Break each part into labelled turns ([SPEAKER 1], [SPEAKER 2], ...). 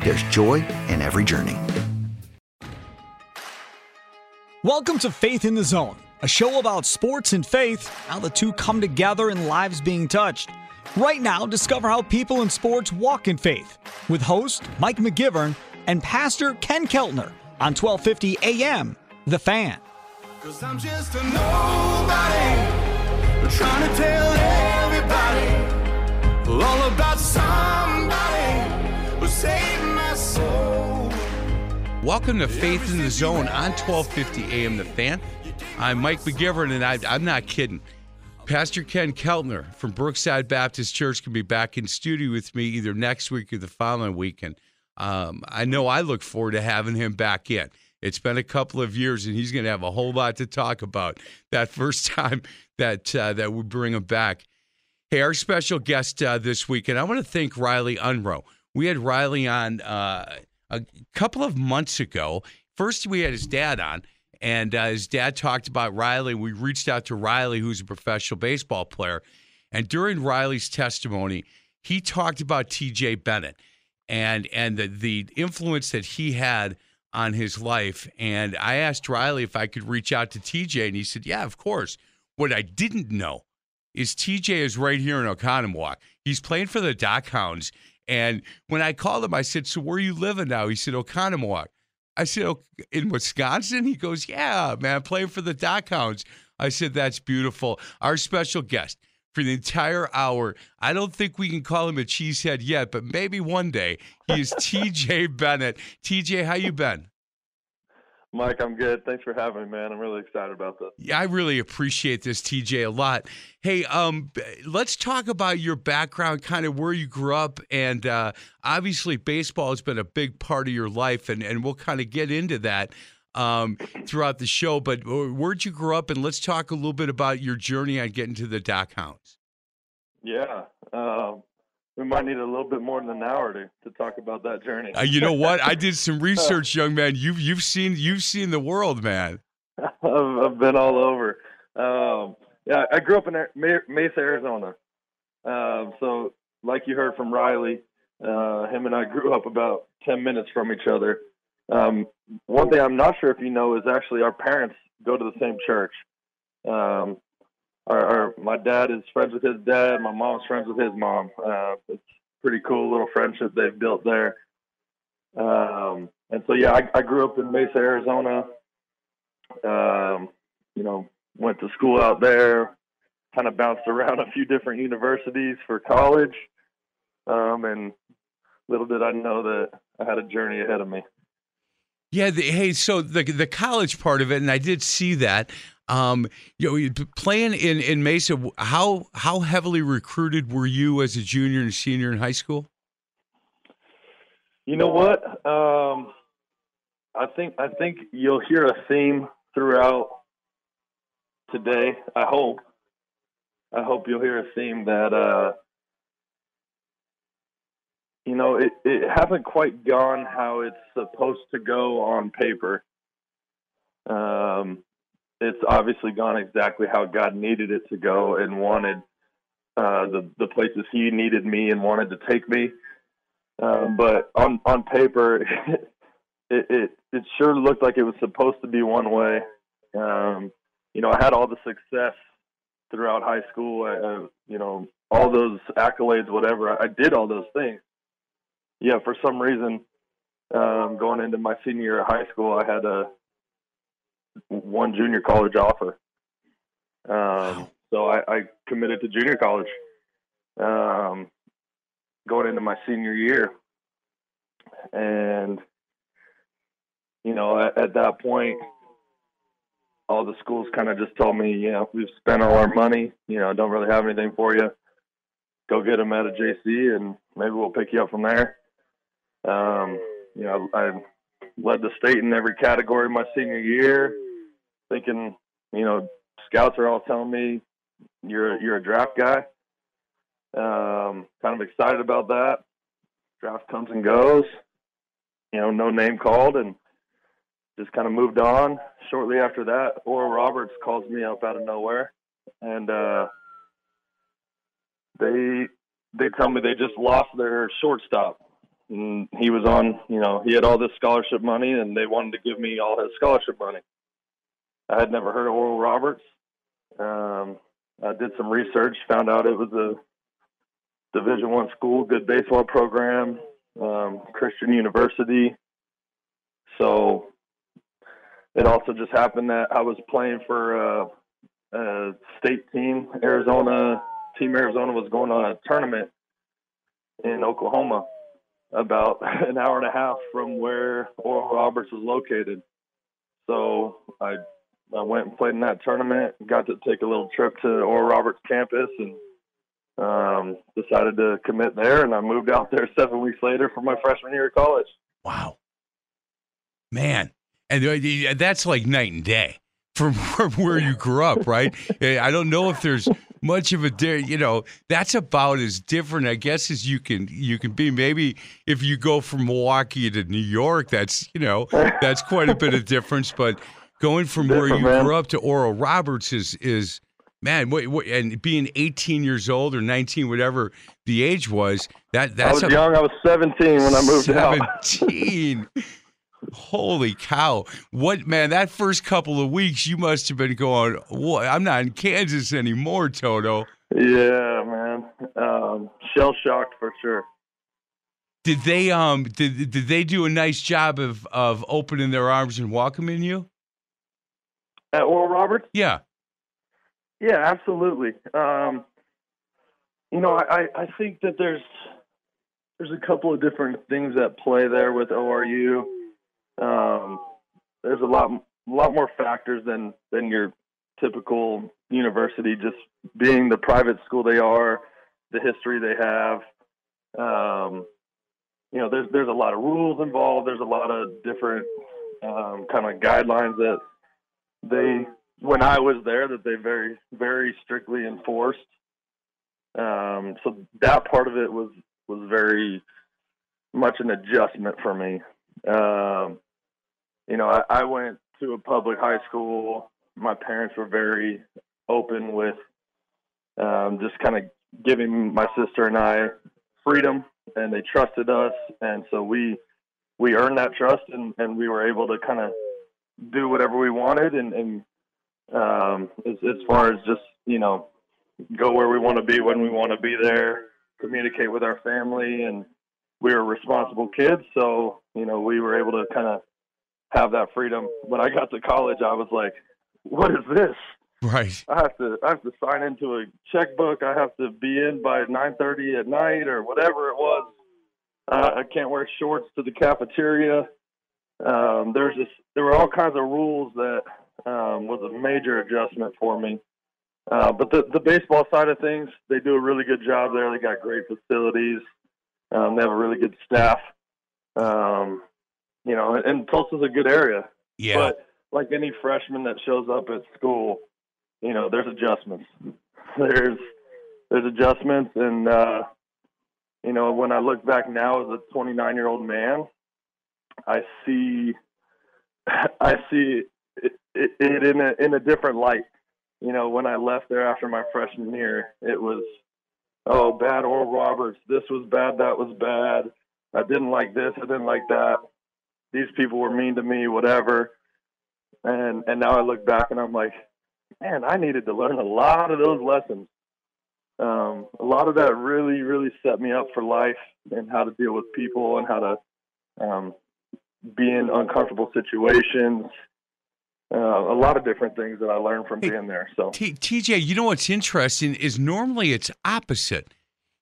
[SPEAKER 1] there's joy in every journey.
[SPEAKER 2] Welcome to Faith in the Zone, a show about sports and faith, how the two come together and lives being touched. Right now, discover how people in sports walk in faith with host Mike McGivern and Pastor Ken Keltner on 1250 AM, The Fan.
[SPEAKER 3] Cause I'm just a nobody trying to tell everybody all about somebody who saved my soul.
[SPEAKER 4] Welcome to Faith in the Zone on 1250 AM The Fan. I'm Mike McGivern, and I, I'm not kidding. Pastor Ken Keltner from Brookside Baptist Church can be back in studio with me either next week or the following weekend. Um, I know I look forward to having him back in. It's been a couple of years, and he's going to have a whole lot to talk about that first time that uh, that we bring him back. Hey, our special guest uh, this week, and I want to thank Riley Unroe. We had Riley on uh, a couple of months ago. First, we had his dad on, and uh, his dad talked about Riley. We reached out to Riley, who's a professional baseball player, and during Riley's testimony, he talked about T.J. Bennett and and the the influence that he had on his life. And I asked Riley if I could reach out to TJ, and he said, "Yeah, of course." What I didn't know is TJ is right here in Oconomowoc. He's playing for the Dock Hounds. And when I called him, I said, "So where are you living now?" He said, "Oconomowoc." I said, oh, "In Wisconsin?" He goes, "Yeah, man, playing for the Dock Hounds." I said, "That's beautiful." Our special guest for the entire hour. I don't think we can call him a cheesehead yet, but maybe one day. He is TJ Bennett. TJ, how you been?
[SPEAKER 5] Mike, I'm good. Thanks for having me, man. I'm really excited about this.
[SPEAKER 4] Yeah, I really appreciate this, TJ, a lot. Hey, um, let's talk about your background, kind of where you grew up, and uh, obviously baseball has been a big part of your life, and, and we'll kind of get into that um, throughout the show. But where'd you grow up? And let's talk a little bit about your journey on getting to the Dock Hounds.
[SPEAKER 5] Yeah. Um, we might need a little bit more than an hour to, to talk about that journey.
[SPEAKER 4] Uh, you know what? I did some research, young man. You've you've seen you've seen the world, man.
[SPEAKER 5] I've, I've been all over. Um, yeah, I grew up in Mesa, Arizona. Um, so, like you heard from Riley, uh, him and I grew up about ten minutes from each other. Um, one thing I'm not sure if you know is actually our parents go to the same church. Um, our, our, my dad is friends with his dad. My mom's friends with his mom. Uh, it's pretty cool little friendship they've built there. Um, and so yeah, I, I, grew up in Mesa, Arizona. Um, you know, went to school out there. Kind of bounced around a few different universities for college. Um, and little did I know that I had a journey ahead of me.
[SPEAKER 4] Yeah. The, hey, so the the college part of it, and I did see that. Um, you know, playing in in Mesa, how how heavily recruited were you as a junior and senior in high school?
[SPEAKER 5] You know what? Um, I think I think you'll hear a theme throughout today. I hope. I hope you'll hear a theme that uh, you know, it, it hasn't quite gone how it's supposed to go on paper. Um, it's obviously gone exactly how God needed it to go and wanted uh, the the places He needed me and wanted to take me. Um, but on on paper, it, it it sure looked like it was supposed to be one way. Um, you know, I had all the success throughout high school. I, I, you know, all those accolades, whatever. I, I did all those things yeah, for some reason, um, going into my senior year of high school, I had a one junior college offer. Um, So I, I committed to junior college um, going into my senior year. And, you know, at, at that point, all the schools kind of just told me, you know, we've spent all our money, you know, don't really have anything for you. Go get them at a JC and maybe we'll pick you up from there. Um, you know, I led the state in every category my senior year, thinking, you know, scouts are all telling me you're you're a draft guy. Um, kind of excited about that. Draft comes and goes. You know, no name called, and just kind of moved on. Shortly after that, Oral Roberts calls me up out of nowhere, and uh, they they tell me they just lost their shortstop. And he was on, you know, he had all this scholarship money, and they wanted to give me all his scholarship money. I had never heard of Oral Roberts. Um, I did some research, found out it was a Division One school, good baseball program, um, Christian University. So it also just happened that I was playing for a, a state team. Arizona Team Arizona was going on a tournament in Oklahoma, about an hour and a half from where Oral Roberts was located. So I I went and played in that tournament. Got to take a little trip to Oral Roberts campus and um, decided to commit there. And I moved out there seven weeks later for my freshman year of college.
[SPEAKER 4] Wow, man, and uh, that's like night and day from, where you grew up, right? I don't know if there's much of a you know that's about as different i guess as you can you can be maybe if you go from milwaukee to new york that's you know that's quite a bit of difference but going from where you
[SPEAKER 5] man.
[SPEAKER 4] grew up to oral roberts is is man what, what, and being 18 years old or 19 whatever the age was that
[SPEAKER 5] I was
[SPEAKER 4] a
[SPEAKER 5] young. I was 17 when I moved out.
[SPEAKER 4] 17 Holy cow. What, man, that first couple of weeks, you must have been going, what? I'm not in Kansas anymore, Toto.
[SPEAKER 5] Yeah, man. Um, shell shocked for sure.
[SPEAKER 4] Did they um did did they do a nice job of of opening their arms and welcoming you?
[SPEAKER 5] At Oral Roberts?
[SPEAKER 4] Yeah.
[SPEAKER 5] Yeah, absolutely. Um, you know, I, I think that there's there's a couple of different things at play there with ORU. Um, there's a lot a lot more factors than than your typical university. Just being the private school they are, the history they have. Um, you know, there's there's a lot of rules involved. There's a lot of different um, kind of guidelines that they when I was there that they very very strictly enforced. Um, so that part of it was was very much an adjustment for me. Um, you know, I, I went to a public high school. My parents were very open with um, just kind of giving my sister and I freedom, and they trusted us, and so we we earned that trust, and, and we were able to kind of do whatever we wanted, and, and um, as, as far as just you know go where we want to be when we want to be there, communicate with our family, and we were responsible kids, so you know we were able to kind of have that freedom. When I got to college, I was like, "What is this?
[SPEAKER 4] Right.
[SPEAKER 5] I have to I have to sign into a checkbook. I have to be in by 9:30 at night or whatever it was. Uh, I can't wear shorts to the cafeteria. Um, there's just there were all kinds of rules that um, was a major adjustment for me. Uh, but the the baseball side of things, they do a really good job there. They got great facilities. Um, they have a really good staff. Um, you know, and, and Tulsa's a good area.
[SPEAKER 4] Yeah.
[SPEAKER 5] But like any freshman that shows up at school, you know, there's adjustments. There's there's adjustments, and uh, you know, when I look back now as a 29 year old man, I see I see it, it, it in a in a different light. You know, when I left there after my freshman year, it was oh bad Oral Roberts. This was bad. That was bad. I didn't like this. I didn't like that. These people were mean to me. Whatever. And and now I look back and I'm like, man, I needed to learn a lot of those lessons. Um, a lot of that really, really set me up for life and how to deal with people and how to um, be in uncomfortable situations. uh, a lot of different things that I learned from being there. So
[SPEAKER 4] T- TJ, you know what's interesting is normally it's opposite.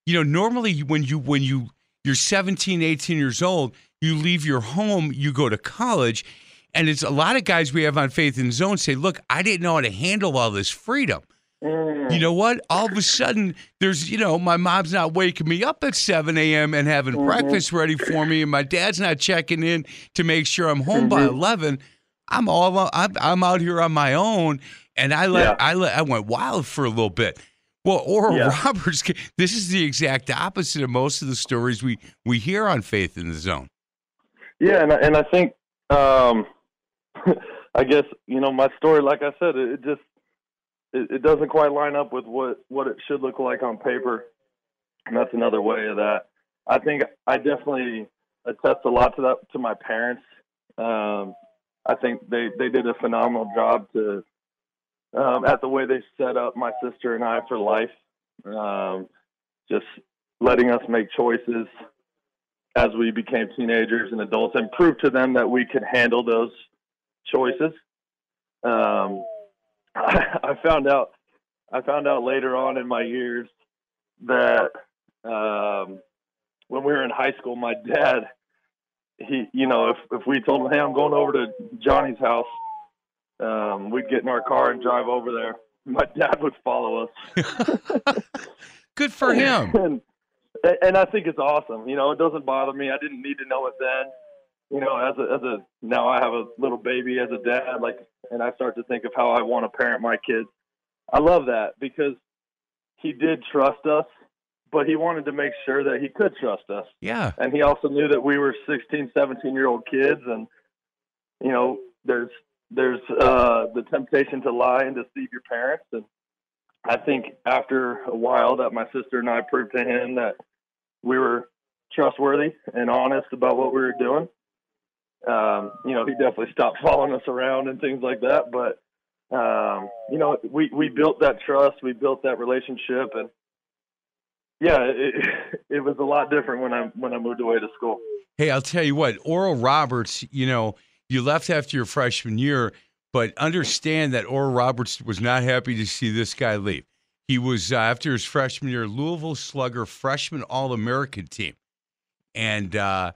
[SPEAKER 4] You know, normally when you when you you're 17, 18 years old, you leave your home, you go to college, and it's a lot of guys we have on Faith in Zone say, "Look, I didn't know how to handle all this freedom."
[SPEAKER 5] Mm.
[SPEAKER 4] You know what? All of a sudden, there's, you know, my mom's not waking me up at 7 a.m. and having
[SPEAKER 5] Mm-hmm.
[SPEAKER 4] breakfast ready for me, and my dad's not checking in to make sure I'm home by
[SPEAKER 5] Mm-hmm.
[SPEAKER 4] 11. I'm all, I'm, I'm out here on my own, and I let,
[SPEAKER 5] Yeah.
[SPEAKER 4] I let, I went wild for a little bit. Well, Oral
[SPEAKER 5] Yeah.
[SPEAKER 4] Roberts, this is the exact opposite of most of the stories we we hear on Faith in the Zone.
[SPEAKER 5] Yeah, and I- and I think um, I guess you know my story. Like I said, it just it, it doesn't quite line up with what what it should look like on paper, and that's another way of that. I think I definitely attest a lot to that to my parents. Um, I think they they did a phenomenal job to um, at the way they set up my sister and I for life. Um, just letting us make choices as we became teenagers and adults and prove to them that we could handle those choices. Um, I, found out I found out later on in my years that um, when we were in high school, my dad, he, you know, if if we told him, "Hey, I'm going over to Johnny's house," um, we'd get in our car and drive over there. My dad would follow us.
[SPEAKER 4] Good for him.
[SPEAKER 5] and, and I think it's awesome. You know, it doesn't bother me. I didn't need to know it then. You know, as a as a now I have a little baby as a dad, like, and I start to think of how I want to parent my kids. I love that because he did trust us, but he wanted to make sure that he could trust us
[SPEAKER 4] Yeah.
[SPEAKER 5] and he also knew that we were 16 17 year old kids and you know there's there's uh the temptation to lie and deceive your parents and i think after a while that my sister and i proved to him that we were trustworthy and honest about what we were doing um you know he definitely stopped following us around and things like that but um you know we we built that trust we built that relationship and yeah, it, it was a lot different when I when I moved away to school.
[SPEAKER 4] Hey, I'll tell you what, Oral Roberts, you know, you left after your freshman year, but understand that Oral Roberts was not happy to see this guy leave. He was, uh, after his freshman year, Louisville Slugger freshman All American team. And uh,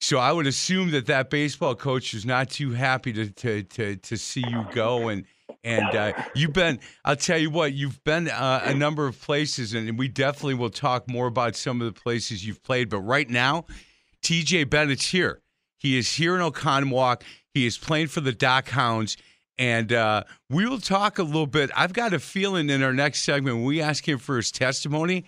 [SPEAKER 4] so I would assume that that baseball coach is not too happy to, to, to, to see you go. And, and uh, you've been, I'll tell you what, you've been uh, a number of places, and we definitely will talk more about some of the places you've played. But right now, TJ Bennett's here. He is here in Oconomowoc. He is playing for the Dock Hounds. And uh, we will talk a little bit. I've got a feeling in our next segment, when we ask him for his testimony,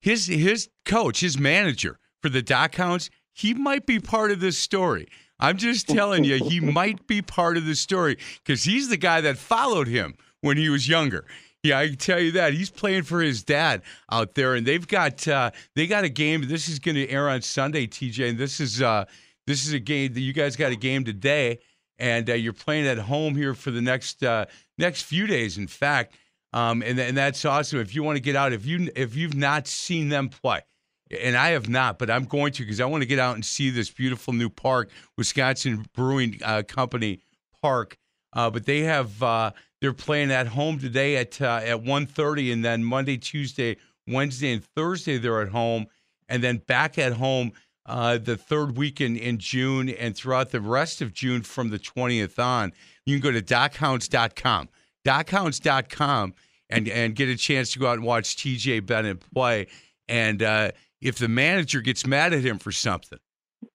[SPEAKER 4] his his coach, his manager for the Dock Hounds, he might be part of this story. I'm just telling you, he might be part of the story because he's the guy that followed him when he was younger. Yeah, I can tell you that he's playing for his dad out there, and they've got uh, they got a game. This is going to air on Sunday, TJ, and this is uh, this is a game that you guys got a game today, and uh, you're playing at home here for the next uh, next few days. In fact, um, and and that's awesome. If you want to get out, if you if you've not seen them play, and I have not, but I'm going to because I want to get out and see this beautiful new park, Wisconsin Brewing uh, Company Park. Uh, but they have uh, they're playing at home today at uh, at 1:30, and then Monday, Tuesday, Wednesday, and Thursday they're at home, and then back at home uh, the third weekend in June, and throughout the rest of June from the 20th on. You can go to dockhounds.com, dockhounds.com, and and get a chance to go out and watch TJ Bennett play. And uh, if the manager gets mad at him for something,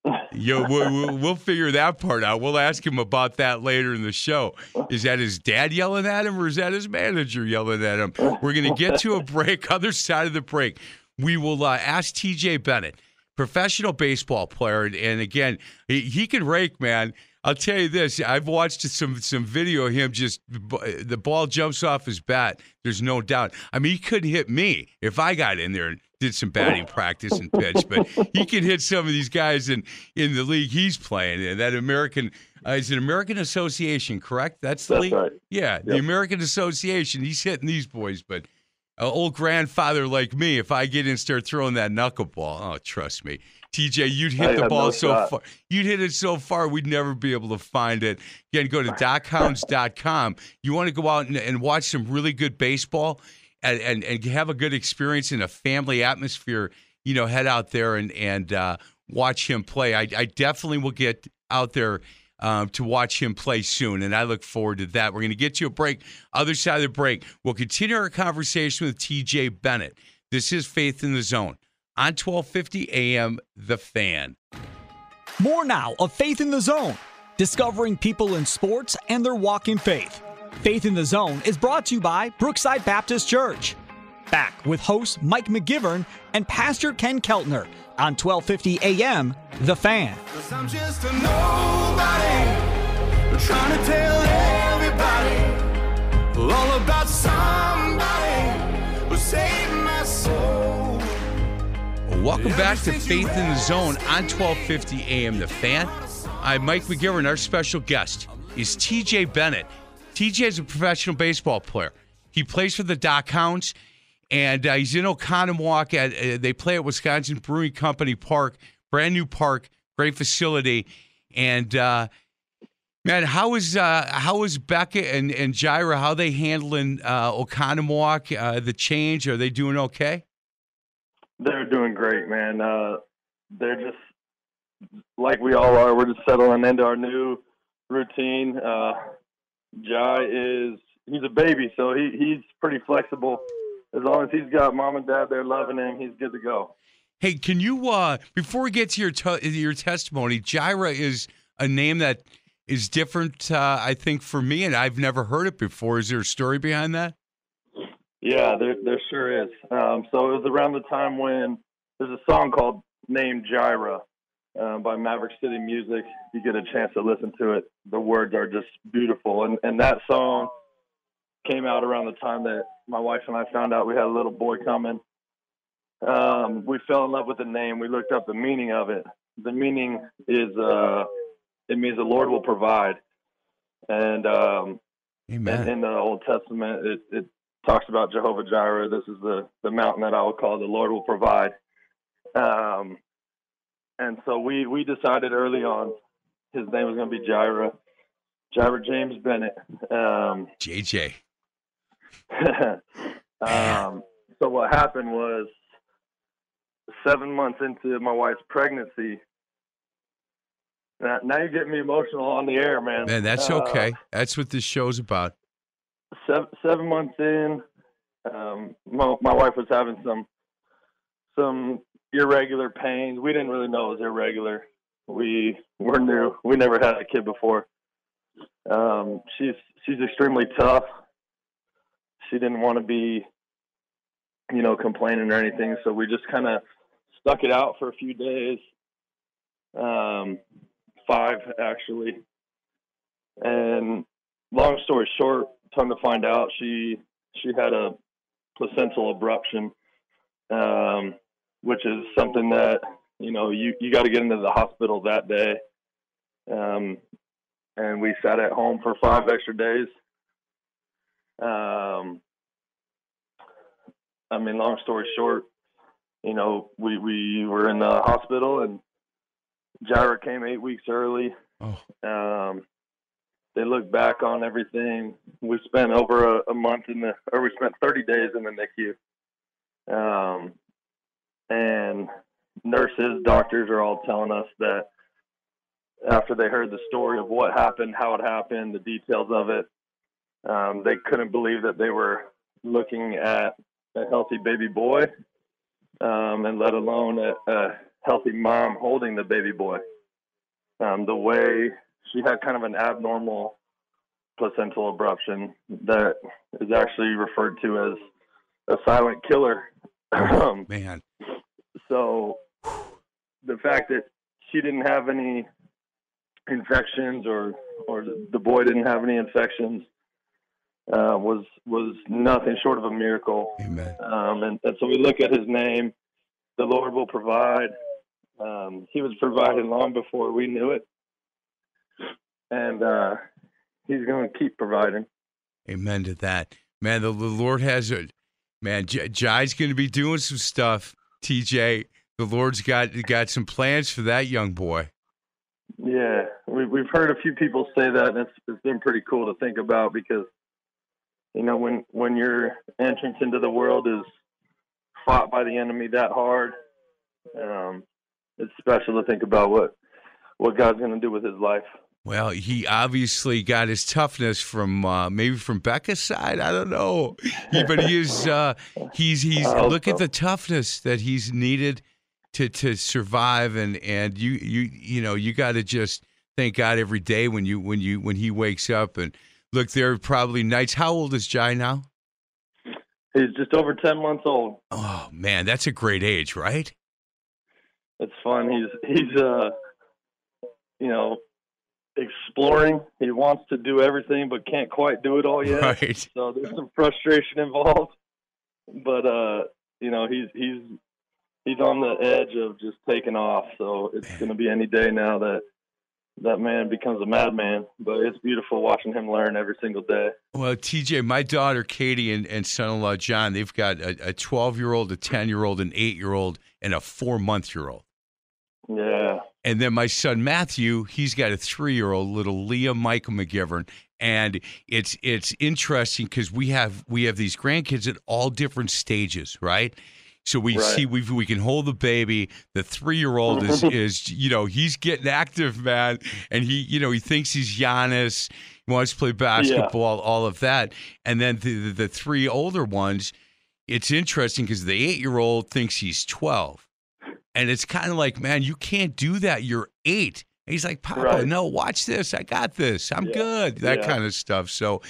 [SPEAKER 4] Yo, we'll, we'll, figure that part out. We'll ask him about that later in the show. Is that his dad yelling at him, or is that his manager yelling at him? We're going to get to a break. Other side of the break, we will uh, ask TJ Bennett, professional baseball player, and, and again, he, he can rake, man. I'll tell you this: I've watched some some video of him. Just the ball jumps off his bat. There's no doubt. I mean, he couldn't hit me if I got in there and did some batting practice and pitch, but he can hit some of these guys in in the league he's playing in. That American uh, is it American Association, correct? That's the
[SPEAKER 5] That's
[SPEAKER 4] league.
[SPEAKER 5] right.
[SPEAKER 4] Yeah, the American Association. He's hitting these boys, but an old grandfather like me, if I get in and start throwing that knuckleball, oh, trust me, TJ, you'd hit
[SPEAKER 5] I
[SPEAKER 4] the ball
[SPEAKER 5] no
[SPEAKER 4] so
[SPEAKER 5] shot.
[SPEAKER 4] far. You'd hit it so far, we'd never be able to find it. Again, go to dockhounds.com. You want to go out and, and watch some really good baseball and, and, have a good experience in a family atmosphere. You know, head out there and, and uh, watch him play. I, I definitely will get out there um, to watch him play soon, and I look forward to that. We're going to get to a break. Other side of the break, we'll continue our conversation with TJ Bennett. This is Faith in the Zone on 1250 AM, The Fan.
[SPEAKER 2] More now of Faith in the Zone, discovering people in sports and their walk in faith. Faith in the Zone is brought to you by Brookside Baptist Church. Back with host Mike McGivern and Pastor Ken Keltner on 1250 AM, The Fan.
[SPEAKER 3] I'm just a nobody trying to tell everybody all about somebody who saved my soul.
[SPEAKER 4] Welcome back to Faith in the Zone on 1250 AM The Fan. I'm Mike McGivern. Our special guest is TJ Bennett. TJ is a professional baseball player. He plays for the Dock Hounds, and uh, he's in Oconomowoc. At, uh, they play at Wisconsin Brewing Company Park, brand new park, great facility. And uh, man, how is uh, how is Becca and, and Jireh? How they handling uh, Oconomowoc? Uh, the change? Are they doing okay?
[SPEAKER 5] They're doing great, man. Uh, they're just like we all are. We're just settling into our new routine. Uh, Jai is he's a baby, so he he's pretty flexible. As long as he's got mom and dad there loving him, he's good to go.
[SPEAKER 4] Hey, can you uh before we get to your your testimony, Jireh is a name that is different uh, I think for me and I've never heard it before. Is there a story behind that?
[SPEAKER 5] Yeah, there there sure is. Um, so it was around the time when there's a song called "Named Jireh" um, by Maverick City Music. You get a chance to listen to it. The words are just beautiful, and and that song came out around the time that my wife and I found out we had a little boy coming. Um, we fell in love with the name. We looked up the meaning of it. The meaning is uh, it means the Lord will provide, and um,
[SPEAKER 4] Amen.
[SPEAKER 5] in, in the Old Testament, it, it talks about Jehovah Jireh. This is the, the mountain that I will call the Lord will provide. Um, and so we, we decided early on his name was going to be Jira, Jireh James Bennett. Um,
[SPEAKER 4] JJ.
[SPEAKER 5] um, so what happened was seven months into my wife's pregnancy. Now, now you're getting me emotional on the air, man.
[SPEAKER 4] Man, that's
[SPEAKER 5] Uh,
[SPEAKER 4] okay. That's what this show's about.
[SPEAKER 5] seven, seven months in, um, my, my wife was having some some irregular pains. We didn't really know it was irregular. We were new. We never had a kid before. Um, she's she's extremely tough. She didn't want to be, you know, complaining or anything. So we just kind of stuck it out for a few days. Um, five actually, and long story short, come to find out, she she had a placental abruption, um, which is something that you know you you got to get into the hospital that day. Um, and we sat at home for five extra days. Um, I mean, long story short, you know, we we were in the hospital and Jireh came eight weeks early.
[SPEAKER 4] Oh,
[SPEAKER 5] Um, they look back on everything. We spent over a, a month in the, or we spent 30 days in the NICU. Um, and nurses, doctors are all telling us that after they heard the story of what happened, how it happened, the details of it, um, they couldn't believe that they were looking at a healthy baby boy, um, and let alone a, a healthy mom holding the baby boy. Um, the way she had kind of an abnormal placental abruption that is actually referred to as a silent killer. Um,
[SPEAKER 4] man.
[SPEAKER 5] So the fact that she didn't have any infections or or the boy didn't have any infections uh, was was nothing short of a miracle.
[SPEAKER 4] Amen.
[SPEAKER 5] Um, and, and so we look at his name, the Lord will provide. Um, he was provided long before we knew it. And uh, he's going to keep providing.
[SPEAKER 4] Amen to that. Man, the, the Lord has a Man, J- Jai's going to be doing some stuff. TJ, the Lord's got got some plans for that young boy.
[SPEAKER 5] Yeah, we, we've heard a few people say that, and it's, it's been pretty cool to think about because, you know, when when your entrance into the world is fought by the enemy that hard, um, it's special to think about what what God's going to do with his life.
[SPEAKER 4] Well, he obviously got his toughness from uh, maybe from Becca's side. I don't know, He- but he is uh, he's he's
[SPEAKER 5] hope
[SPEAKER 4] look at the toughness that he's needed to to survive, and and you you you know you got to just thank God every day when you when you when he wakes up and look. There are probably nights. How old is Jai now?
[SPEAKER 5] He's just over ten months old.
[SPEAKER 4] Oh man, that's a great age, right?
[SPEAKER 5] It's fun. He's he's uh, you know, exploring. He wants to do everything, but can't quite do it all yet.
[SPEAKER 4] Right.
[SPEAKER 5] So there's some frustration involved, but uh, you know, he's he's he's on the edge of just taking off. So it's going to be any day now that that man becomes a madman. But it's beautiful watching him learn every single day.
[SPEAKER 4] Well, TJ, my daughter Katie and, and son-in-law John, they've got a 12 year old, a 10 year old, an eight year old, and a four month year old.
[SPEAKER 5] Yeah,
[SPEAKER 4] And then my son Matthew, he's got a three-year-old, little Leah Michael McGivern, and it's it's interesting because we have we have these grandkids at all different stages, right? So we
[SPEAKER 5] Right.
[SPEAKER 4] see we we can hold the baby. The three-year-old is is you know he's getting active, man, and he you know he thinks he's Giannis. He wants to play basketball, all of that, and then the the, the three older ones. It's interesting because the eight-year-old thinks he's twelve. And it's kind of like, man, you can't do that. You're eight. And he's like, Papa,
[SPEAKER 5] Right.
[SPEAKER 4] no, watch this. I got this. I'm
[SPEAKER 5] Yeah.
[SPEAKER 4] good. That
[SPEAKER 5] Yeah.
[SPEAKER 4] kind of stuff. So,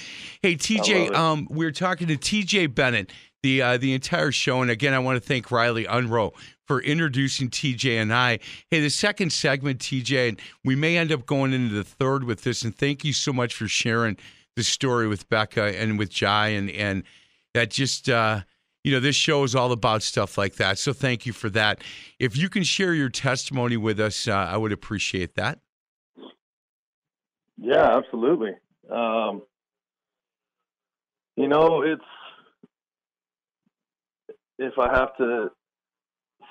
[SPEAKER 4] hey, TJ, um, we're talking to TJ Bennett the uh, the entire show, and again, I want to thank Riley Unroe for introducing TJ and I. Hey, the second segment, TJ, and we may end up going into the third with this. And thank you so much for sharing the story with Becca and with Jai, and and that just. Uh, you know, this show is all about stuff like that. So thank you for that. If you can share your testimony with us, uh, I would appreciate that.
[SPEAKER 5] Yeah, absolutely. Um, you know, it's if I have to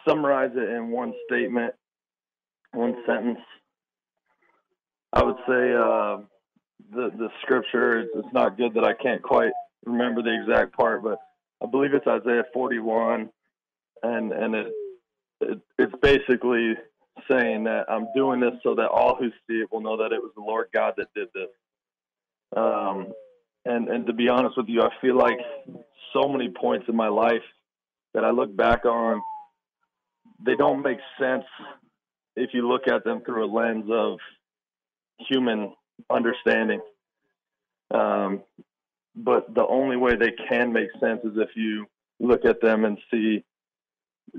[SPEAKER 5] summarize it in one statement, one sentence, I would say uh, the the scripture. It's, it's not good that I can't quite remember the exact part, but I believe it's Isaiah 41, and and it, it it's basically saying that I'm doing this so that all who see it will know that it was the Lord God that did this. Um, and and to be honest with you, I feel like so many points in my life that I look back on, they don't make sense if you look at them through a lens of human understanding. Um, but the only way they can make sense is if you look at them and see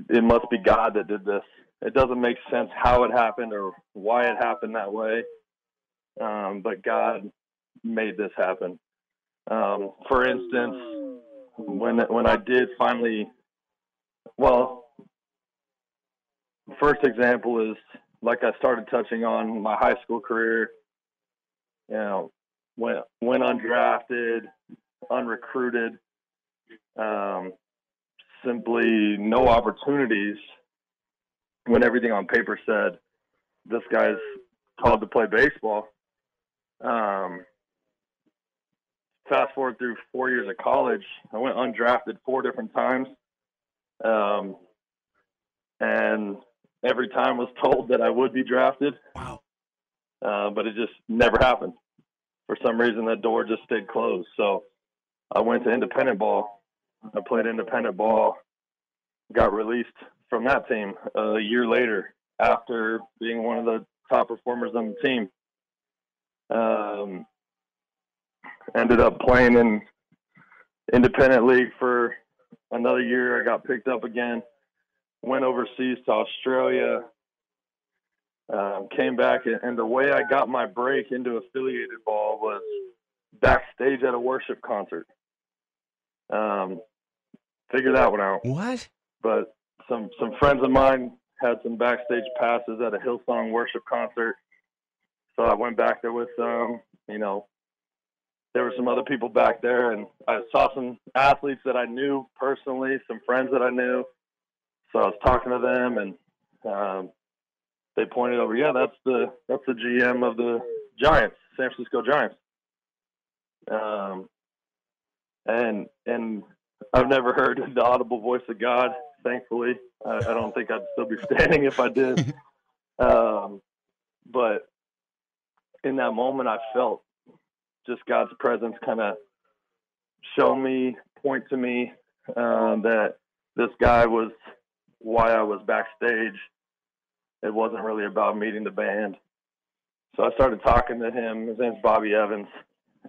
[SPEAKER 5] it must be God that did this. It doesn't make sense how it happened or why it happened that way, um, but God made this happen. Um, for instance, when when I did finally, well, first example is like I started touching on my high school career. You know, went went undrafted, unrecruited, um, simply no opportunities. When everything on paper said this guy's called to play baseball. Um, fast forward through four years of college, I went undrafted four different times. Um, and every time was told that I would be drafted.
[SPEAKER 4] Wow.
[SPEAKER 5] Uh, but it just never happened. For some reason, that door just stayed closed. So I went to independent ball. I played independent ball, got released from that team a year later after being one of the top performers on the team. Um, ended up playing in independent league for another year. I got picked up again. Went overseas to Australia. Um, came back, and, the way I got my break into affiliated ball was backstage at a worship concert. Um, figure that one out.
[SPEAKER 4] What?
[SPEAKER 5] But some some friends of mine had some backstage passes at a Hillsong worship concert, so I went back there with them. You know, there were some other people back there, and I saw some athletes that I knew personally, some friends that I knew. So I was talking to them, and um, they pointed over, yeah, that's the that's the GM of the Giants, San Francisco Giants. Um, and and I've never heard the audible voice of God. Thankfully, I, I don't think I'd still be standing if I did. um, but in that moment, I felt just God's presence kind of show me, point to me um, that this guy was why I was backstage. It wasn't really about meeting the band. So I started talking to him. His name's Bobby Evans,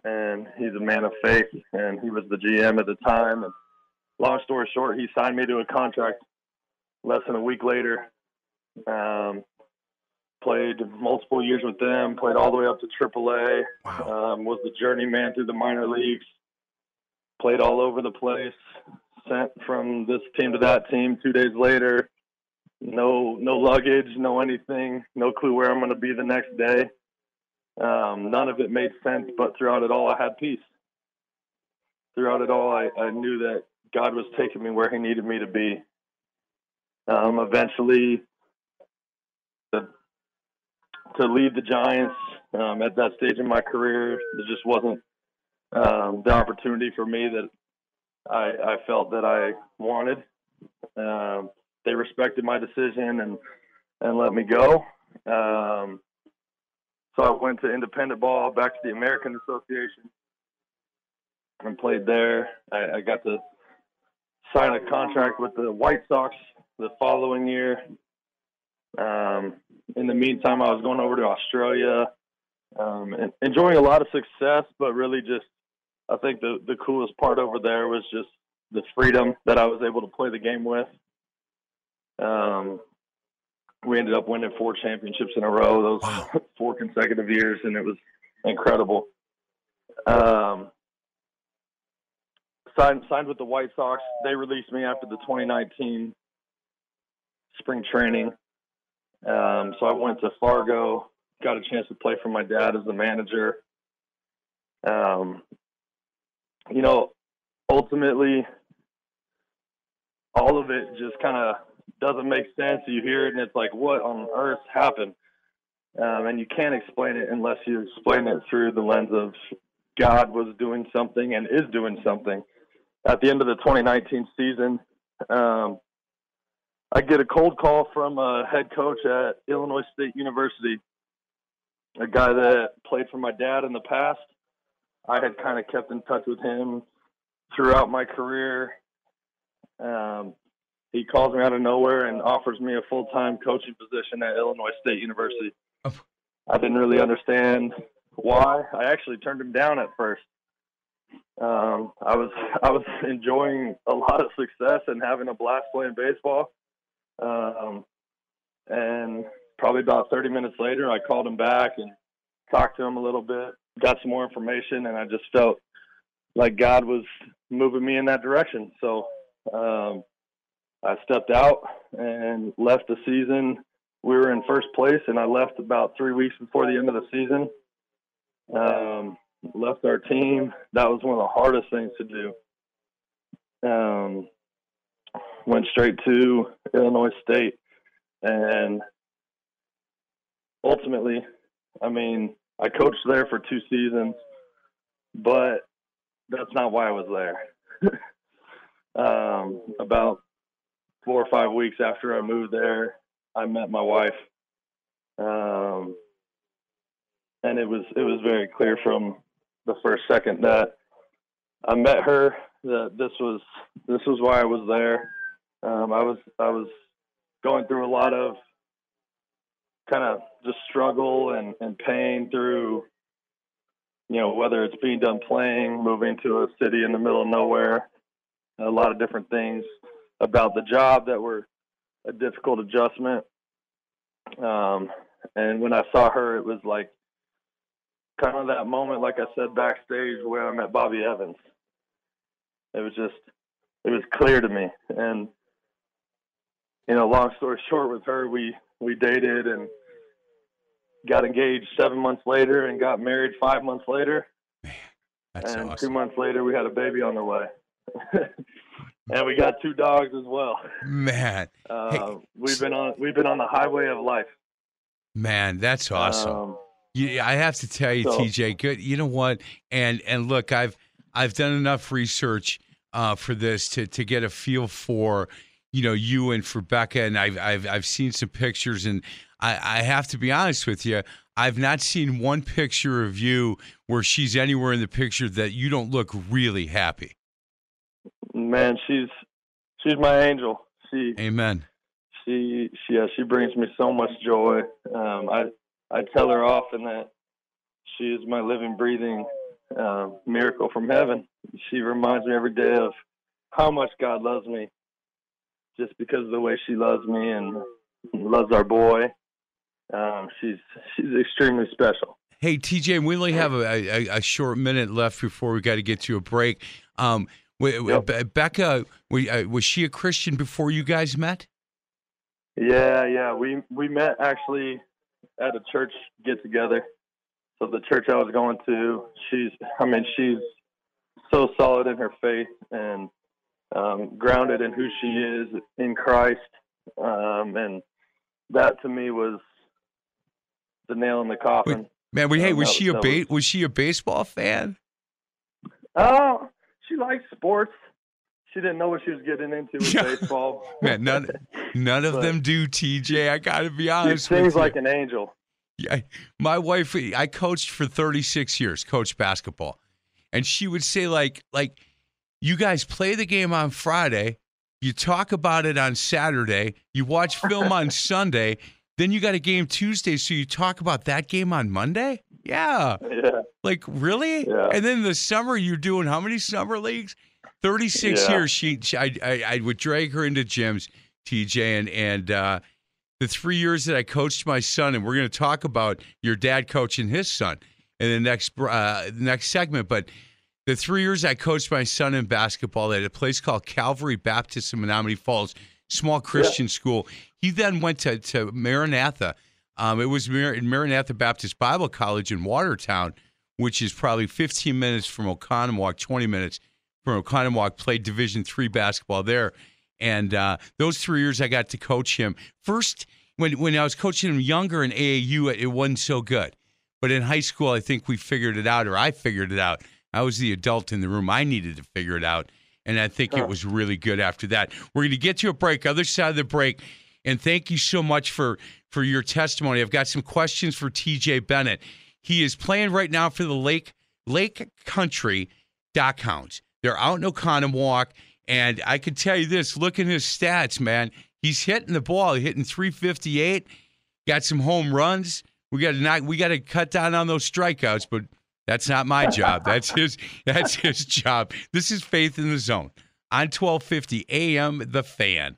[SPEAKER 5] and he's a man of faith, and he was the GM at the time. And long story short, he signed me to a contract less than a week later. Um, played multiple years with them, played all the way up to AAA,
[SPEAKER 2] Wow.
[SPEAKER 5] um, was the journeyman through the minor leagues, played all over the place, sent from this team to that team two days later. No, no luggage, no anything, no clue where I'm going to be the next day. Um, none of it made sense, but throughout it all, I had peace. Throughout it all, I, I knew that God was taking me where He needed me to be. Um, eventually, the, to lead the Giants um, at that stage in my career, there just wasn't um, the opportunity for me that I, I felt that I wanted. Um, they respected my decision and and let me go. Um, so I went to independent ball, back to the American Association, and played there. I, I got to sign a contract with the White Sox the following year. Um, in the meantime, I was going over to Australia, um, and enjoying a lot of success, but really just I think the the coolest part over there was just the freedom that I was able to play the game with. Um, we ended up winning four championships in a row, those
[SPEAKER 2] Wow.
[SPEAKER 5] four consecutive years, and it was incredible. Um, signed signed with the White Sox. They released me after the 2019 spring training. Um, so I went to Fargo, got a chance to play for my dad as the manager. Um, you know, ultimately, all of it just kind of doesn't make sense. You hear it and it's like, what on earth happened? Um, and you can't explain it unless you explain it through the lens of God was doing something and is doing something. At the end of the 2019 season, um, I get a cold call from a head coach at Illinois State University, a guy that played for my dad in the past. I had kind of kept in touch with him throughout my career. Um, he calls me out of nowhere and offers me a full time coaching position at Illinois State University.
[SPEAKER 4] Oh.
[SPEAKER 5] I didn't really understand why. I actually turned him down at first. Um, I was I was enjoying a lot of success and having a blast playing baseball. Um, and probably about 30 minutes later, I called him back and talked to him a little bit, got some more information, and I just felt like God was moving me in that direction. So um, I stepped out and left the season. We were in first place, and I left about three weeks before the end of the season. Um, left our team. That was one of the hardest things to do. Um, went straight to Illinois State, and ultimately, I mean, I coached there for two seasons, but that's not why I was there. um, about four or five weeks after I moved there, I met my wife, um, and it was it was very clear from the first second that I met her that this was this was why I was there. Um, I was I was going through a lot of kind of just struggle and, and pain through you know whether it's being done playing, moving to a city in the middle of nowhere, a lot of different things about the job that were a difficult adjustment. Um, and when I saw her, it was like kind of that moment, like I said backstage, where I met Bobby Evans. It was just, it was clear to me. And you know, long story short, with her, we we dated and got engaged seven months later, and got married five months later.
[SPEAKER 4] That's
[SPEAKER 5] and
[SPEAKER 4] awesome.
[SPEAKER 5] two months later, we had a baby on the way. and we got two dogs as well.
[SPEAKER 4] Man,
[SPEAKER 5] Uh, we've been on we've been on the highway of life.
[SPEAKER 4] man, that's awesome.
[SPEAKER 5] Um,
[SPEAKER 4] Yeah, I have to tell you,
[SPEAKER 5] So-
[SPEAKER 4] TJ. Good. You know what? And and look, I've I've done enough research uh, for this to to get a feel for you know you and for Becca, and I've I've I've seen some pictures, and I, I have to be honest with you. I've not seen one picture of you where she's anywhere in the picture that you don't look really happy.
[SPEAKER 5] Man, she's she's my angel. She
[SPEAKER 4] Amen.
[SPEAKER 5] she she yeah, she brings me so much joy. Um, I I tell her often that she is my living, breathing uh, miracle from heaven. She reminds me every day of how much God loves me, just because of the way she loves me and loves our boy. Um, she's she's extremely special.
[SPEAKER 4] Hey, TJ, we only have a, a, a short minute left before we got to get to a break. Um,
[SPEAKER 5] Yep.
[SPEAKER 4] Be- Becca, we, uh, was she a Christian before you guys met?
[SPEAKER 5] Yeah, yeah. We we met actually at a church get together. So the church I was going to, she's I mean, she's so solid in her faith and um, grounded in who she is in Christ. Um, and that to me was the nail in the coffin.
[SPEAKER 4] Man, we, hey,
[SPEAKER 5] Um,
[SPEAKER 4] was she a ba- was she a baseball fan?
[SPEAKER 5] Oh, she likes sports. She didn't know what she was getting into with baseball.
[SPEAKER 4] Man, none none of
[SPEAKER 5] But-
[SPEAKER 4] them do. TJ, I got to be honest
[SPEAKER 5] sings
[SPEAKER 4] you.
[SPEAKER 5] like an angel.
[SPEAKER 4] Yeah, my wife, I coached for 36 years, coached basketball, and she would say like, like, you guys play the game on Friday, you talk about it on Saturday, you watch film on Sunday, then you got a game Tuesday, so you talk about that game on Monday. Yeah,
[SPEAKER 5] Yeah.
[SPEAKER 4] like really?
[SPEAKER 5] Yeah.
[SPEAKER 4] And then the summer, you're doing how many summer leagues? 36
[SPEAKER 5] Yeah.
[SPEAKER 4] years. She, she I, I, I would drag her into gyms, TJ, and and. uh the three years that I coached my son, and we're going to talk about your dad coaching his son in the next uh, next segment. But the three years I coached my son in basketball at a place called Calvary Baptist in Menomonee Falls, small Christian school. He then went to to Maranatha. Um, it was Mar- Maranatha Baptist Bible College in Watertown, which is probably 15 minutes from Oconomowoc, 20 minutes from Oconomowoc. Played Division three basketball there. And uh, those three years, I got to coach him. First, when when I was coaching him younger in AAU, it, it wasn't so good. But in high school, I think we figured it out, or I figured it out. I was the adult in the room. I needed to figure it out, and I think it was really good after that. We're going to get to a break. Other side of the break, and thank you so much for for your testimony. I've got some questions for TJ Bennett. He is playing right now for the Lake Lake Country Dockhounds. They're out in Oconomowoc. And I can tell you this: look at his stats, man. He's hitting the ball, hitting 358. Got some home runs. We got to knock. We got to cut down on those strikeouts, but that's not my job. That's his. That's his job. This is Faith in the Zone on 1250 AM. The Fan.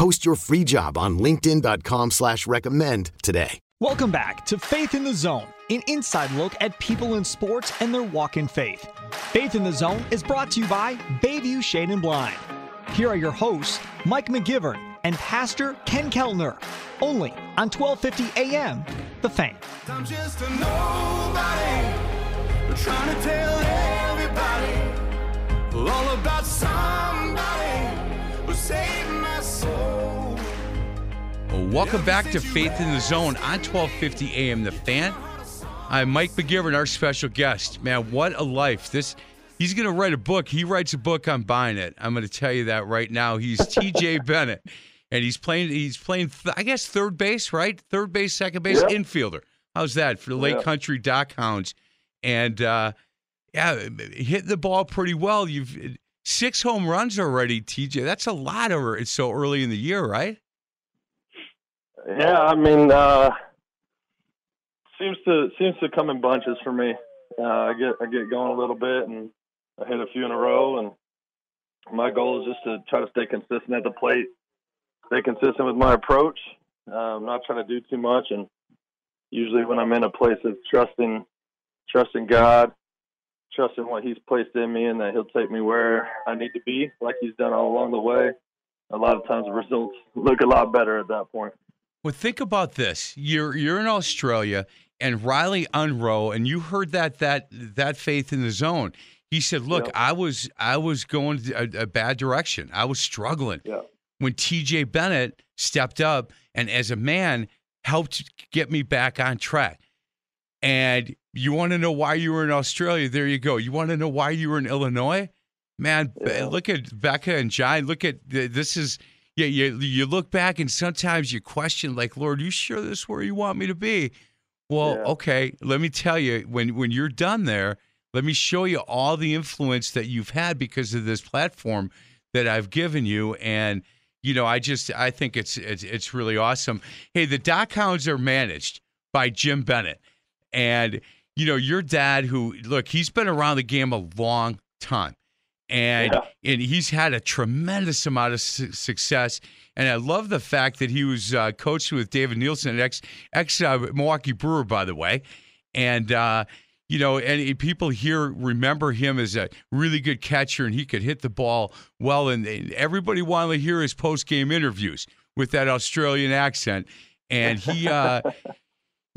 [SPEAKER 6] Post your free job on linkedin.com slash recommend today.
[SPEAKER 2] Welcome back to Faith in the Zone, an inside look at people in sports and their walk in faith. Faith in the Zone is brought to you by Bayview Shade and Blind. Here are your hosts, Mike McGivern and Pastor Ken Keltner, only on 1250 AM, The Fan.
[SPEAKER 4] Welcome back to Faith in the Zone on 1250 AM The Fan. I'm Mike McGivern, our special guest. Man, what a life. This he's gonna write a book. He writes a book, I'm buying it. I'm gonna tell you that right now. He's TJ Bennett. And he's playing he's playing I guess third base, right? Third base, second base,
[SPEAKER 5] Yep.
[SPEAKER 4] infielder. How's that for the Lake
[SPEAKER 5] Yep.
[SPEAKER 4] Country Dock Hounds? And uh yeah, hit the ball pretty well. You've six home runs already, TJ. That's a lot over it's so early in the year, right?
[SPEAKER 5] Yeah, I mean, uh, seems to seems to come in bunches for me. Uh, I get I get going a little bit, and I hit a few in a row. And my goal is just to try to stay consistent at the plate, stay consistent with my approach. Um, not trying to do too much, and usually when I'm in a place of trusting, trusting God, trusting what He's placed in me, and that He'll take me where I need to be, like He's done all along the way. A lot of times the results look a lot better at that point.
[SPEAKER 4] Well, think about this. You're you're in Australia, and Riley Unroe, and you heard that that that faith in the zone. He said, "Look,
[SPEAKER 5] Yep.
[SPEAKER 4] I was I was going a, a bad direction. I was struggling.
[SPEAKER 5] Yeah.
[SPEAKER 4] When T.J. Bennett stepped up and as a man helped get me back on track. And you want to know why you were in Australia? There you go. You want to know why you were in Illinois? Man,
[SPEAKER 5] Yeah.
[SPEAKER 4] look at Becca and John. Look at this is yeah, you you look back and sometimes you question like, Lord, you sure this is where you want me to be? Well,
[SPEAKER 5] Yeah.
[SPEAKER 4] okay, let me tell you, when when you're done there, let me show you all the influence that you've had because of this platform that I've given you. And you know, I just I think it's it's it's really awesome. Hey, the Dock Hounds are managed by Jim Bennett. And you know, your dad who look, he's been around the game a long time and
[SPEAKER 5] Yeah.
[SPEAKER 4] and he's had a tremendous amount of su- success. And I love the fact that he was uh, coached with David Nilsson, ex ex uh, Milwaukee Brewer, by the way, and. Uh, you know, and people here remember him as a really good catcher, and he could hit the ball well. And and everybody wanted to hear his post game interviews with that Australian accent. And he, uh,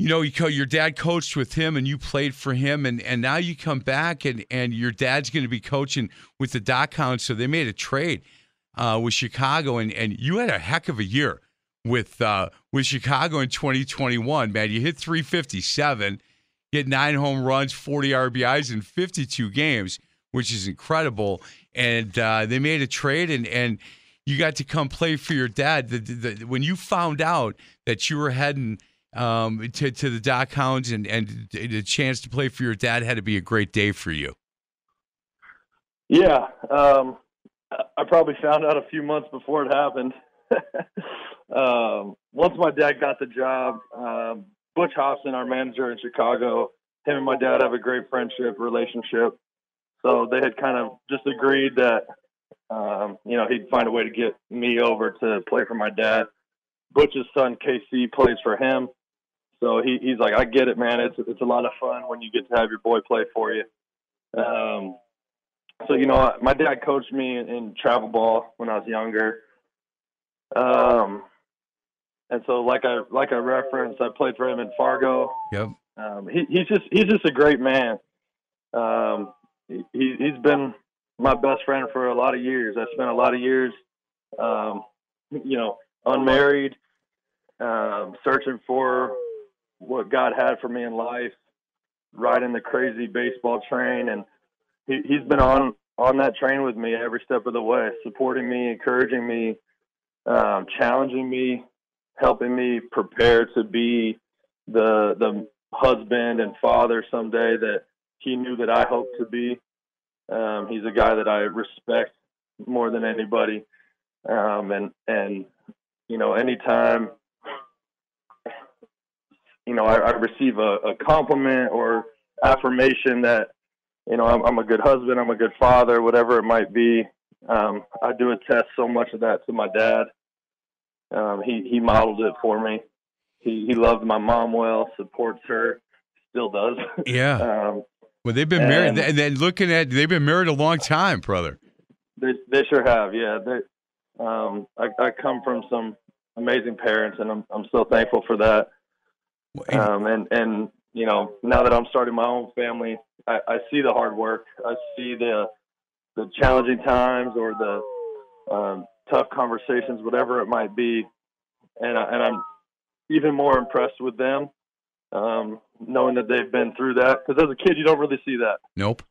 [SPEAKER 4] you know, you co- your dad coached with him and you played for him, and, and now you come back and, and your dad's going to be coaching with the Dock Hounds. So they made a trade uh, with Chicago, and, and you had a heck of a year with uh, with Chicago in 2021. Man, you hit 357, hit nine home runs, 40 RBIs in 52 games, which is incredible. And uh, they made a trade, and and you got to come play for your dad. The, the, when you found out that you were heading um, to to the Dock Hounds and and the chance to play for your dad had to be a great day for you.
[SPEAKER 5] Yeah, um, I- I probably found out a few months before it happened. um, once my dad got the job, um, Butch Hobson, our manager in Chicago, him and my dad have a great friendship relationship. So they had kind of just agreed that, um, you know, he'd find a way to get me over to play for my dad. Butch's son KC plays for him, so he, he's like, I get it, man. It's it's a lot of fun when you get to have your boy play for you. Um, so you know, my dad coached me in, in travel ball when I was younger. Um, and so like I like I referenced, I played for him in Fargo.
[SPEAKER 4] Yep.
[SPEAKER 5] Um, he, he's just he's just a great man. Um, he, he's been my best friend for a lot of years. I spent a lot of years, um, you know, unmarried, um, searching for what God had for me in life, riding the crazy baseball train, and he, he's been on on that train with me every step of the way, supporting me, encouraging me, um, challenging me, helping me prepare to be the the husband and father someday that he knew that I hoped to be. Um, he's a guy that I respect more than anybody, um, and and you know anytime you know I, I receive a, a compliment or affirmation that you know I'm, I'm a good husband, I'm a good father, whatever it might be. Um, I do attest so much of that to my dad. Um, he he modeled it for me. He he loved my mom well, supports her, still does.
[SPEAKER 4] Yeah.
[SPEAKER 5] um,
[SPEAKER 4] Well, they've been married,
[SPEAKER 5] and-
[SPEAKER 4] and then looking at they've been married a long time, brother.
[SPEAKER 5] They they sure have, yeah. They, um, I, I come from some amazing parents, and I'm I'm so thankful for that.
[SPEAKER 4] And-
[SPEAKER 5] Um, and and you know, now that I'm starting my own family, I, I see the hard work. I see the the challenging times or the um, tough conversations, whatever it might be. and I, and I'm even more impressed with them, um, knowing that they've been through that. Because as a kid, you don't really see that.
[SPEAKER 4] Nope.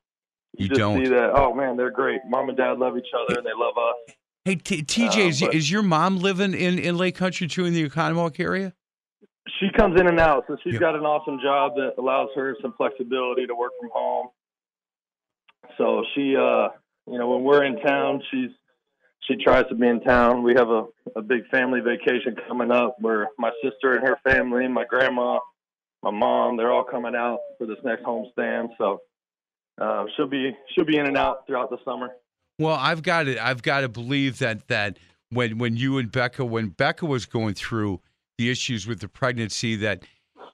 [SPEAKER 4] You,
[SPEAKER 5] just
[SPEAKER 4] don't.
[SPEAKER 5] see that. Oh man, they're great. Mom and dad love each other, and they love us.
[SPEAKER 4] Hey, T- TJ, is,
[SPEAKER 5] but-
[SPEAKER 4] is your mom living in, in Lake Country too in the Oconomowoc area?
[SPEAKER 5] She comes in and out, so she's
[SPEAKER 4] Yeah.
[SPEAKER 5] got an awesome job that allows her some flexibility to work from home. So she, uh, you know, when we're in town, she's she tries to be in town. We have a, a big family vacation coming up where my sister and her family, my grandma, my mom, they're all coming out for this next homestand. So uh, she'll be she'll be in and out throughout the summer.
[SPEAKER 4] Well, I've got it. I've got to believe that that when when you and Becca when Becca was going through the issues with the pregnancy that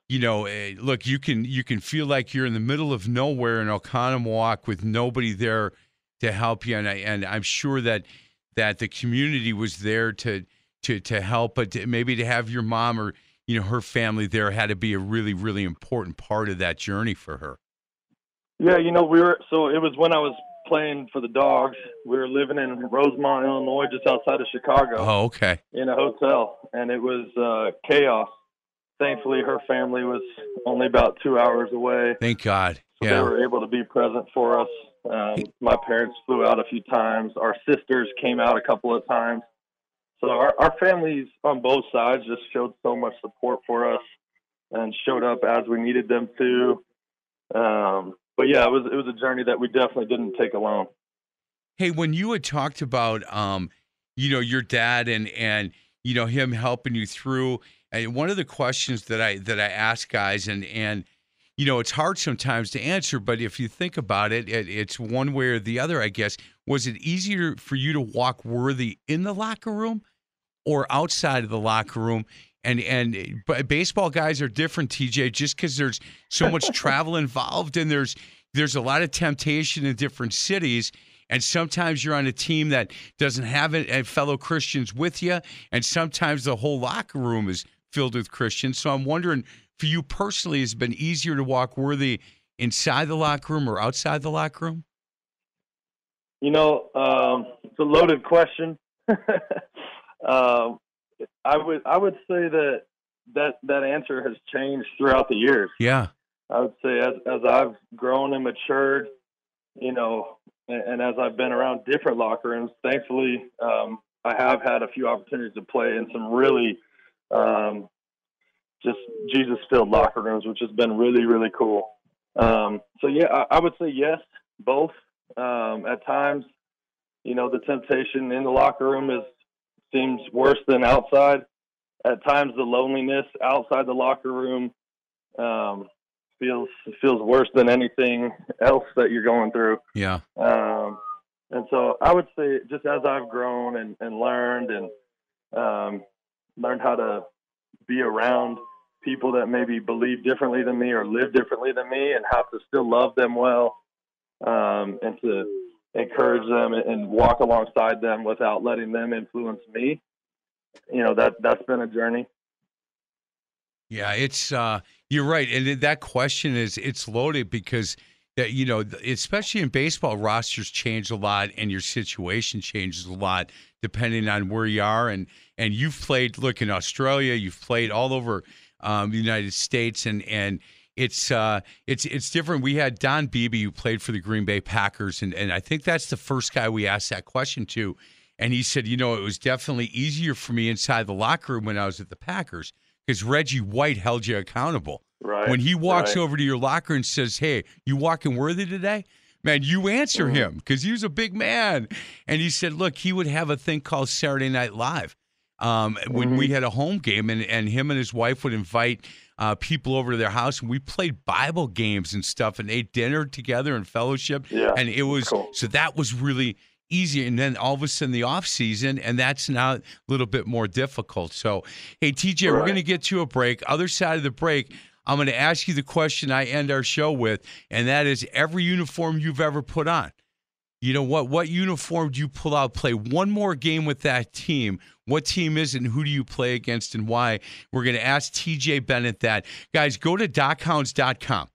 [SPEAKER 4] you know eh, look you can you can feel like you're in the middle of nowhere in Oconomowoc with nobody there to help you and I, and I'm sure that that the community was there to to to help but to, maybe to have your mom or you know her family there had to be a really really important part of that journey for her.
[SPEAKER 5] Yeah, you know, we were so it was when I was playing for the dogs. We were living in Rosemont, Illinois, just outside of Chicago.
[SPEAKER 4] Oh, okay.
[SPEAKER 5] in a hotel, and it was uh, chaos. Thankfully, her family was only about two hours away.
[SPEAKER 4] Thank God.
[SPEAKER 5] So
[SPEAKER 4] Yeah.
[SPEAKER 5] They were able to be present for us. Um, my parents flew out a few times. Our sisters came out a couple of times. So our, our families on both sides just showed so much support for us and showed up as we needed them to. Um, but yeah, it was it was a journey that we definitely didn't take alone.
[SPEAKER 4] Hey, when you had talked about, um, you know, your dad and and you know him helping you through, and one of the questions that I that I ask guys, and and you know, it's hard sometimes to answer, but if you think about it, it, it's one way or the other, I guess. Was it easier for you to walk worthy in the locker room or outside of the locker room? And and but baseball guys are different, TJ, just because there's so much travel involved and there's there's a lot of temptation in different cities. And sometimes you're on a team that doesn't have a, fellow Christians with you, and sometimes the whole locker room is filled with Christians. So I'm wondering, for you personally, has it been easier to walk worthy inside the locker room or outside the locker room?
[SPEAKER 5] You know, um, it's a loaded question. um, I would I would say that that that answer has changed throughout the years.
[SPEAKER 4] Yeah.
[SPEAKER 5] I would say as as I've grown and matured, you know, and, and as I've been around different locker rooms, thankfully, um, I have had a few opportunities to play in some really um, just Jesus filled locker rooms, which has been really really cool. Um, so yeah, I, I would say yes, both. Um, at times, you know, the temptation in the locker room is seems worse than outside. At times, the loneliness outside the locker room um, feels feels worse than anything else that you're going through.
[SPEAKER 4] Yeah.
[SPEAKER 5] Um, and so I would say, just as I've grown and, and learned and um, learned how to be around people that maybe believe differently than me or live differently than me, and how to still love them well, um, and to encourage them and walk alongside them without letting them influence me. You know that that's been a journey.
[SPEAKER 4] Yeah, it's uh you're right. And that question is it's loaded because that you know, especially in baseball, rosters change a lot and your situation changes a lot depending on where you are and and you've played look in Australia, you've played all over um, the United States and and it's uh it's it's different. We had Don Beebe who played for the Green Bay Packers and and I think that's the first guy we asked that question to and he said, you know, it was definitely easier for me inside the locker room when I was at the Packers because Reggie White held you accountable.
[SPEAKER 5] Right.
[SPEAKER 4] When he walks
[SPEAKER 5] right.
[SPEAKER 4] over to your locker and says, "Hey, you walking worthy today?" Man, you answer
[SPEAKER 5] Mm-hmm.
[SPEAKER 4] him because he was a big man. And he said, "Look, he would have a thing called Saturday Night Live." Um, when
[SPEAKER 5] Mm-hmm.
[SPEAKER 4] we had a home game, and, and him and his wife would invite uh, people over to their house, and we played Bible games and stuff, and ate dinner together and fellowship.
[SPEAKER 5] Yeah,
[SPEAKER 4] and it was
[SPEAKER 5] cool.
[SPEAKER 4] so that was really easy. And then all of a sudden, the off season, and that's now a little bit more difficult. So, hey, TJ, we're going to get to a break. Other side of the break, I'm going to ask you the question I end our show with, and that is every uniform you've ever put on. You know what? What uniform do you pull out? Play one more game with that team. What team is it, and who do you play against, and why? We're going to ask TJ Bennett that. Guys, go to dockhounds.com.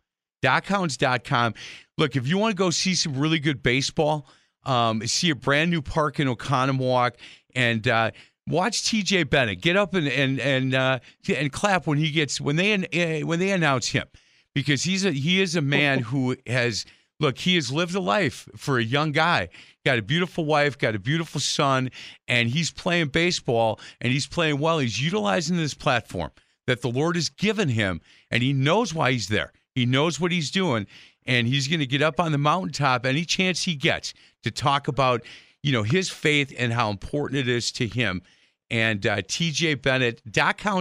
[SPEAKER 4] dockhounds.com. Look, if you want to go see some really good baseball, um, see a brand new park in Oconomowoc, and uh, watch TJ Bennett get up and and and uh, and clap when he gets when they uh, when they announce him because he's a he is a man who has look he has lived a life for a young guy. Got a beautiful wife got a beautiful son and he's playing baseball and he's playing well. He's utilizing this platform that the Lord has given him and he knows why he's there. He knows what he's doing and he's going to get up on the mountaintop any chance he gets to talk about you know his faith and how important it is to him. And uh, tjbennett.com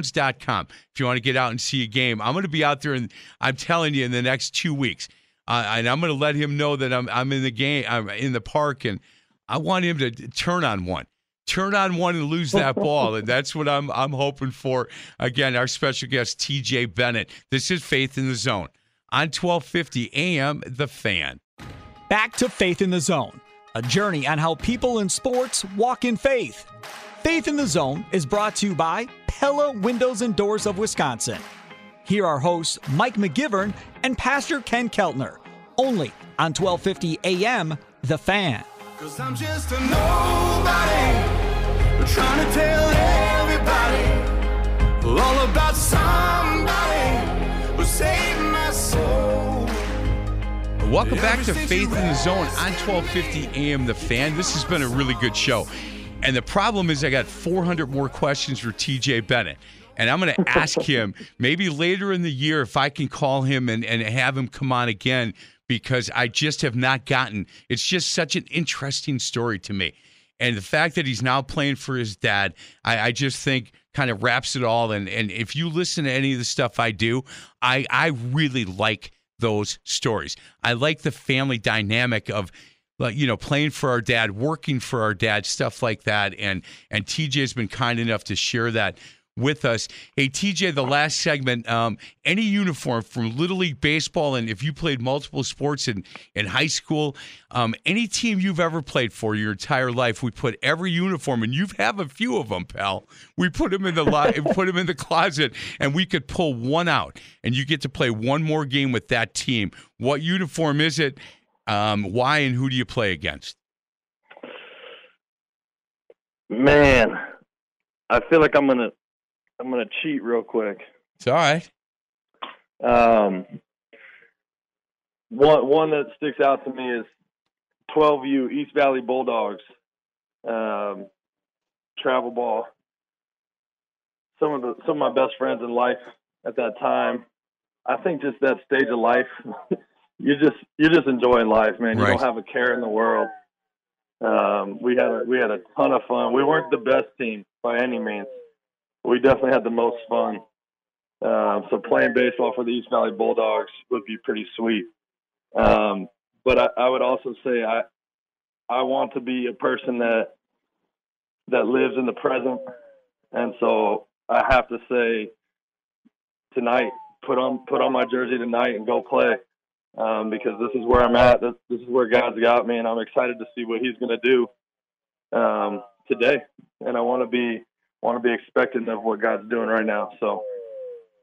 [SPEAKER 4] if you want to get out and see a game. I'm going to be out there, and I'm telling you, in the next two weeks, and I'm going to let him know that I'm I'm in the game, I'm in the park, and I want him to turn on one. Turn on one and lose that ball, and that's what I'm I'm hoping for. Again, our special guest TJ Bennett. This is Faith in the Zone on 1250 AM. The Fan.
[SPEAKER 2] Back to Faith in the Zone, a journey on how people in sports walk in faith. Faith in the Zone is brought to you by Pella Windows and Doors of Wisconsin. Here are hosts Mike McGivern and Pastor Ken Keltner, only on 1250 AM The Fan.
[SPEAKER 3] Cause I'm just a nobody trying to tell everybody all about somebody who saved my soul.
[SPEAKER 4] Welcome back to Faith in the Zone on 1250 AM The Fan. This has been a really good show. And the problem is, I got 400 more questions for TJ Bennett. And I'm going to ask him maybe later in the year if I can call him and, and have him come on again because I just have not gotten it's just such an interesting story to me. And the fact that he's now playing for his dad, I, I just think kind of wraps it all. And, and if you listen to any of the stuff I do, I, I really like those stories. I like the family dynamic of like you know playing for our dad working for our dad stuff like that and and tj's been kind enough to share that with us. Hey tj the last segment um, any uniform from little league baseball and if you played multiple sports in in high school um, any team you've ever played for your entire life we put every uniform and you have a few of them pal. We put them in the li- put them in the closet and we could pull one out and you get to play one more game with that team. What uniform is it? Um, why and who do you play against?
[SPEAKER 5] Man, I feel like I'm gonna I'm gonna cheat real quick.
[SPEAKER 4] It's all right.
[SPEAKER 5] Um, one one that sticks out to me is 12U East Valley Bulldogs. Um, travel ball. Some of the some of my best friends in life at that time. I think just that stage of life you just you're just enjoying life, man. You
[SPEAKER 4] Right.
[SPEAKER 5] don't have a care in the world. Um, we had a, we had a ton of fun. We weren't the best team by any means. We definitely had the most fun. Um, so playing baseball for the East Valley Bulldogs would be pretty sweet. Um, but I, I would also say I I want to be a person that that lives in the present, and so I have to say tonight put on put on my jersey tonight and go play um, because this is where I'm at. This, this is where God's got me, and I'm excited to see what He's going to do um, today. And I want to be want to be expectant of what God's doing right now. So,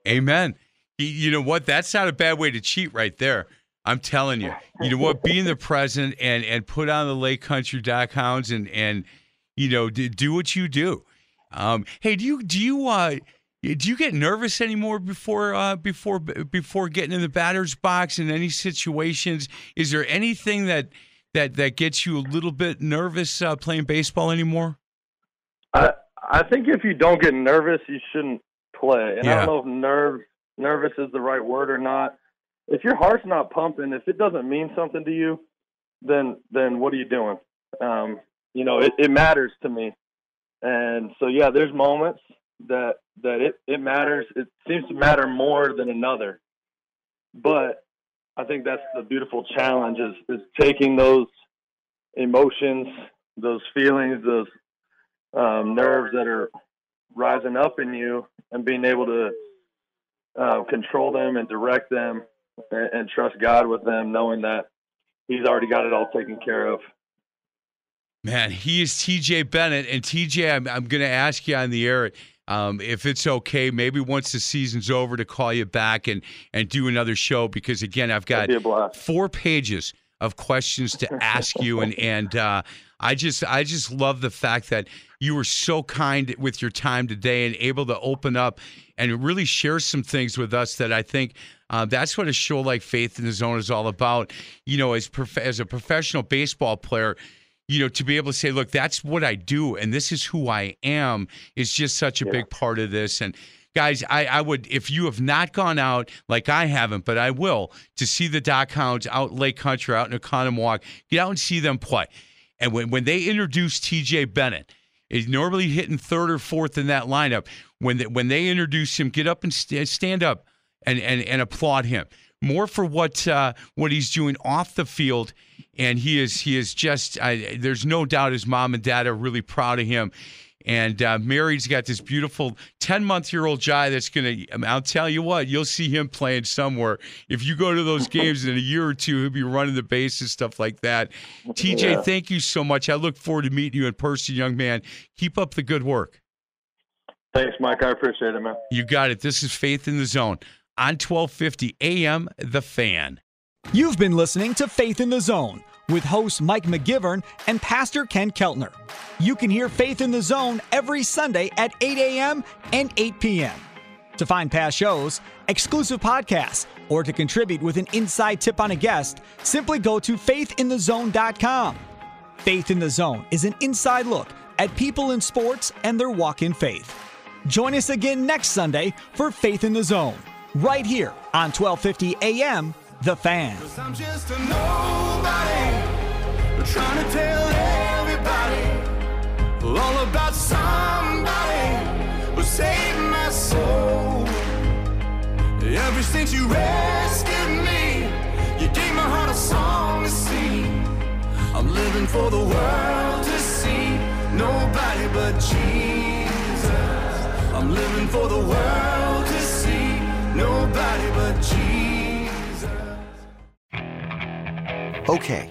[SPEAKER 4] Amen. You- know what? That's not a bad way to cheat right there. I'm telling you. You know what? Be in the present and and put on the Lake Country Dock Hounds and and you know do, do what you do. Um, hey, do you do you uh do you get nervous anymore before uh before before getting in the batter's box in any situations? Is there anything that that that gets you a little bit nervous uh, playing baseball anymore?
[SPEAKER 5] I I think if you don't get nervous, you shouldn't play. And I don't know if nerve nervous is the right word or not. If your heart's not pumping, if it doesn't mean something to you, then then what are you doing? Um, you know, it, it matters to me. And so yeah, there's moments that that it, it matters. It seems to matter more than another. But I think that's the beautiful challenge is is taking those emotions, those feelings, those um, nerves that are rising up in you and being able to uh, control them and direct them and, and trust God with them, knowing that He's already got it all taken care of.
[SPEAKER 4] Man, he is TJ Bennett. And TJ, I'm, I'm going to ask you on the air um, if it's okay, maybe once the season's over, to call you back and, and do another show because, again, I've got
[SPEAKER 5] That'd be a blast.
[SPEAKER 4] four pages of questions to ask you, and and uh, I just I just love the fact that you were so kind with your time today and able to open up and really share some things with us that I think uh, that's what a show like Faith in the Zone is all about. You know, as prof- as a professional baseball player, you know, to be able to say, look, that's what I do and this is who I am is just such a
[SPEAKER 5] Yeah.
[SPEAKER 4] big part of this. And guys, I, I would, if you have not gone out, like I haven't, but I will, to see the Dock Hounds out Lake Country, out in Oconomowoc, get out and see them play. And when, when they introduced TJ Bennett, is normally hitting third or fourth in that lineup. When they, when they introduce him, get up and st- stand up and, and and applaud him more for what uh, what he's doing off the field. And he is he is just I, there's no doubt his mom and dad are really proud of him. And uh, Mary's got this beautiful 10 month year old Jireh that's going to, I'll tell you what, you'll see him playing somewhere. If you go to those games in a year or two, he'll be running the bases, stuff like that. TJ,
[SPEAKER 5] Yeah.
[SPEAKER 4] thank you so much. I look forward to meeting you in person, young man. Keep up the good work.
[SPEAKER 5] Thanks, Mike. I appreciate it, man.
[SPEAKER 4] You got it. This is Faith in the Zone on 1250 AM, The Fan.
[SPEAKER 2] You've been listening to Faith in the Zone with host Mike McGivern and Pastor Ken Keltner. You can hear Faith in the Zone every Sunday at 8 a.m. and 8 p.m. To find past shows, exclusive podcasts, or to contribute with an inside tip on a guest, simply go to faithinthezone.com. Faith in the Zone is an inside look at people in sports and their walk in faith. Join us again next Sunday for Faith in the Zone, right here on 1250 AM, The Fan.
[SPEAKER 3] Trying to tell everybody all about somebody who saved my soul. Ever since you rescued me, you gave my heart a song to sing. I'm living for the world to see nobody but Jesus. I'm living for the world to see nobody but Jesus.
[SPEAKER 1] Okay,